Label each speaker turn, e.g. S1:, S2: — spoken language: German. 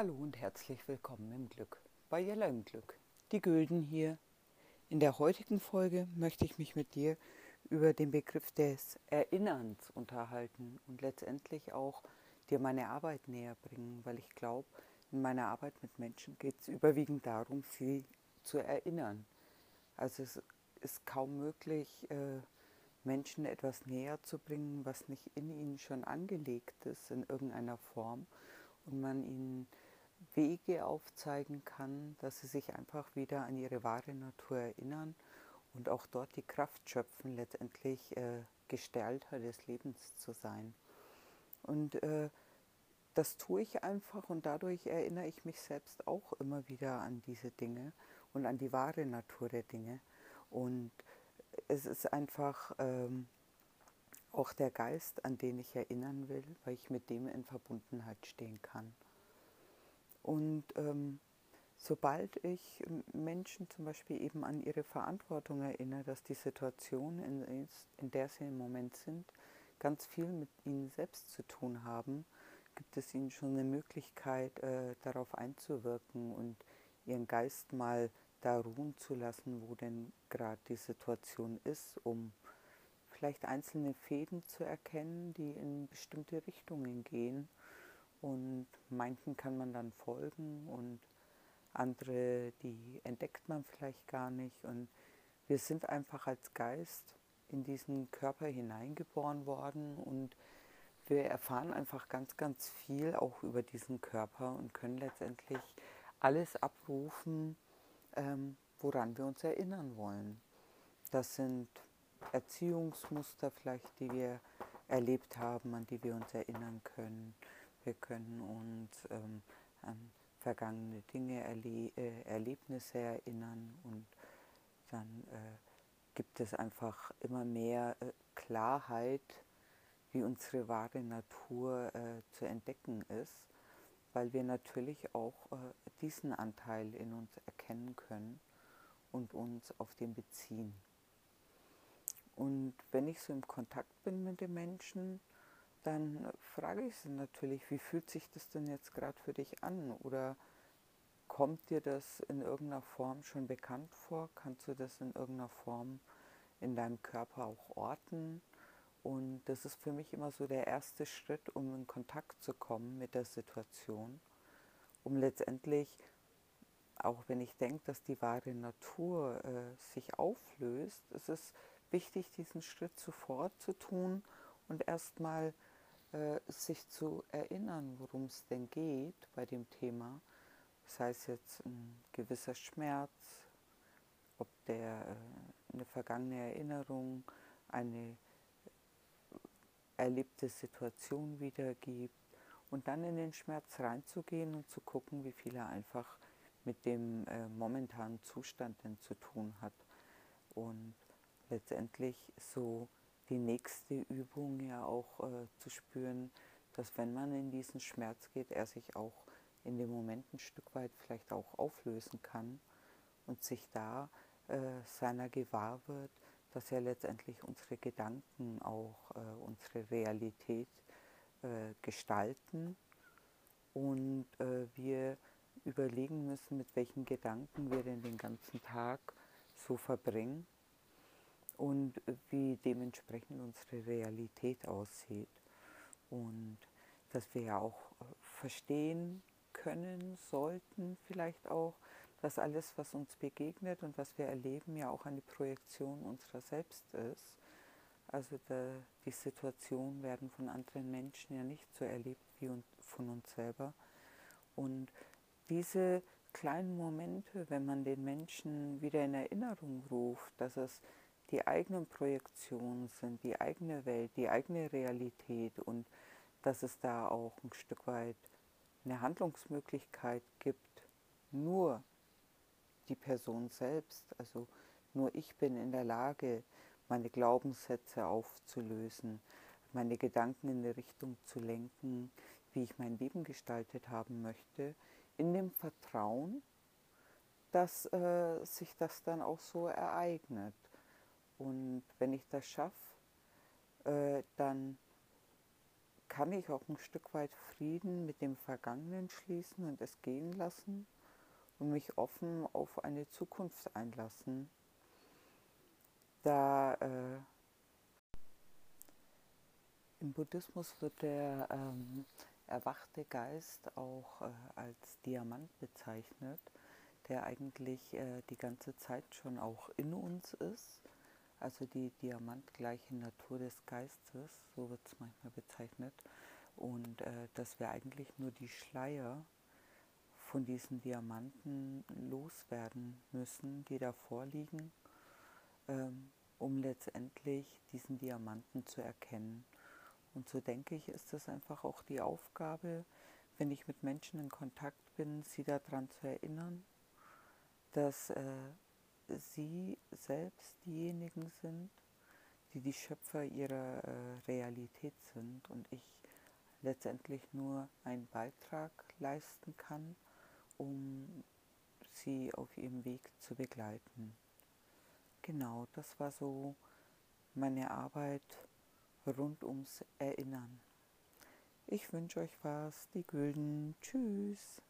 S1: Hallo und herzlich willkommen im Glück bei Jella im Glück. Die Gülden hier. In der heutigen Folge möchte ich mich mit dir über den Begriff des Erinnerns unterhalten und letztendlich auch dir meine Arbeit näher bringen, weil ich glaube, in meiner Arbeit mit Menschen geht es überwiegend darum, sie zu erinnern. Also es ist kaum möglich, äh, Menschen etwas näher zu bringen, was nicht in ihnen schon angelegt ist in irgendeiner Form und man ihnen Wege aufzeigen kann, dass sie sich einfach wieder an ihre wahre Natur erinnern und auch dort die Kraft schöpfen, letztendlich äh, Gestalter des Lebens zu sein. Und äh, das tue ich einfach und dadurch erinnere ich mich selbst auch immer wieder an diese Dinge und an die wahre Natur der Dinge. Und es ist einfach ähm, auch der Geist, an den ich erinnern will, weil ich mit dem in Verbundenheit stehen kann. Und ähm, sobald ich Menschen zum Beispiel eben an ihre Verantwortung erinnere, dass die Situation, in, in der sie im Moment sind, ganz viel mit ihnen selbst zu tun haben, gibt es ihnen schon eine Möglichkeit, äh, darauf einzuwirken und ihren Geist mal da ruhen zu lassen, wo denn gerade die Situation ist, um vielleicht einzelne Fäden zu erkennen, die in bestimmte Richtungen gehen. Und manchen kann man dann folgen und andere, die entdeckt man vielleicht gar nicht. Und wir sind einfach als Geist in diesen Körper hineingeboren worden und wir erfahren einfach ganz, ganz viel auch über diesen Körper und können letztendlich alles abrufen, ähm, woran wir uns erinnern wollen. Das sind Erziehungsmuster vielleicht, die wir erlebt haben, an die wir uns erinnern können. Wir können uns ähm, an vergangene Dinge, erle äh, Erlebnisse erinnern und dann äh, gibt es einfach immer mehr äh, Klarheit, wie unsere wahre Natur äh, zu entdecken ist, weil wir natürlich auch äh, diesen Anteil in uns erkennen können und uns auf den beziehen. Und wenn ich so im Kontakt bin mit den Menschen, dann frage ich sie natürlich, wie fühlt sich das denn jetzt gerade für dich an? Oder kommt dir das in irgendeiner Form schon bekannt vor? Kannst du das in irgendeiner Form in deinem Körper auch orten? Und das ist für mich immer so der erste Schritt, um in Kontakt zu kommen mit der Situation, um letztendlich, auch wenn ich denke, dass die wahre Natur äh, sich auflöst, ist es wichtig, diesen Schritt zuvor zu tun und erstmal äh, sich zu erinnern, worum es denn geht bei dem Thema. Das heißt jetzt ein gewisser Schmerz, ob der äh, eine vergangene Erinnerung, eine erlebte Situation wiedergibt und dann in den Schmerz reinzugehen und zu gucken, wie viel er einfach mit dem äh, momentanen Zustand denn zu tun hat. Und letztendlich so die nächste Übung ja auch äh, zu spüren, dass wenn man in diesen Schmerz geht, er sich auch in dem Moment ein Stück weit vielleicht auch auflösen kann und sich da äh, seiner gewahr wird, dass ja letztendlich unsere Gedanken auch äh, unsere Realität äh, gestalten. Und äh, wir überlegen müssen, mit welchen Gedanken wir denn den ganzen Tag so verbringen und wie dementsprechend unsere Realität aussieht. Und dass wir ja auch äh, verstehen können, sollten vielleicht auch, dass alles, was uns begegnet und was wir erleben, ja auch eine Projektion unserer selbst ist. Also die Situationen werden von anderen Menschen ja nicht so erlebt wie von uns selber. Und diese kleinen Momente, wenn man den Menschen wieder in Erinnerung ruft, dass es die eigenen Projektionen sind, die eigene Welt, die eigene Realität und dass es da auch ein Stück weit eine Handlungsmöglichkeit gibt, nur die Person selbst, also nur ich bin in der Lage, meine Glaubenssätze aufzulösen, meine Gedanken in eine Richtung zu lenken, wie ich mein Leben gestaltet haben möchte, in dem Vertrauen, dass äh, sich das dann auch so ereignet. Und wenn ich das schaffe, äh, dann kann ich auch ein Stück weit Frieden mit dem Vergangenen schließen und es gehen lassen und mich offen auf eine Zukunft einlassen. Da äh, im Buddhismus wird der ähm, erwachte Geist auch äh, als Diamant bezeichnet, der eigentlich äh, die ganze Zeit schon auch in uns ist. Also die diamantgleiche Natur des Geistes, so wird es manchmal bezeichnet. Und äh, dass wir eigentlich nur die Schleier von diesen Diamanten loswerden müssen, die da vorliegen, ähm, um letztendlich diesen Diamanten zu erkennen. Und so denke ich, ist das einfach auch die Aufgabe, wenn ich mit Menschen in Kontakt bin, sie daran zu erinnern, dass äh, sie selbst diejenigen sind, die die Schöpfer ihrer äh, Realität sind und ich letztendlich nur einen Beitrag leisten kann, um sie auf ihrem Weg zu begleiten. Genau, das war so meine Arbeit rund ums Erinnern. Ich wünsche euch was, die Gülden. Tschüss.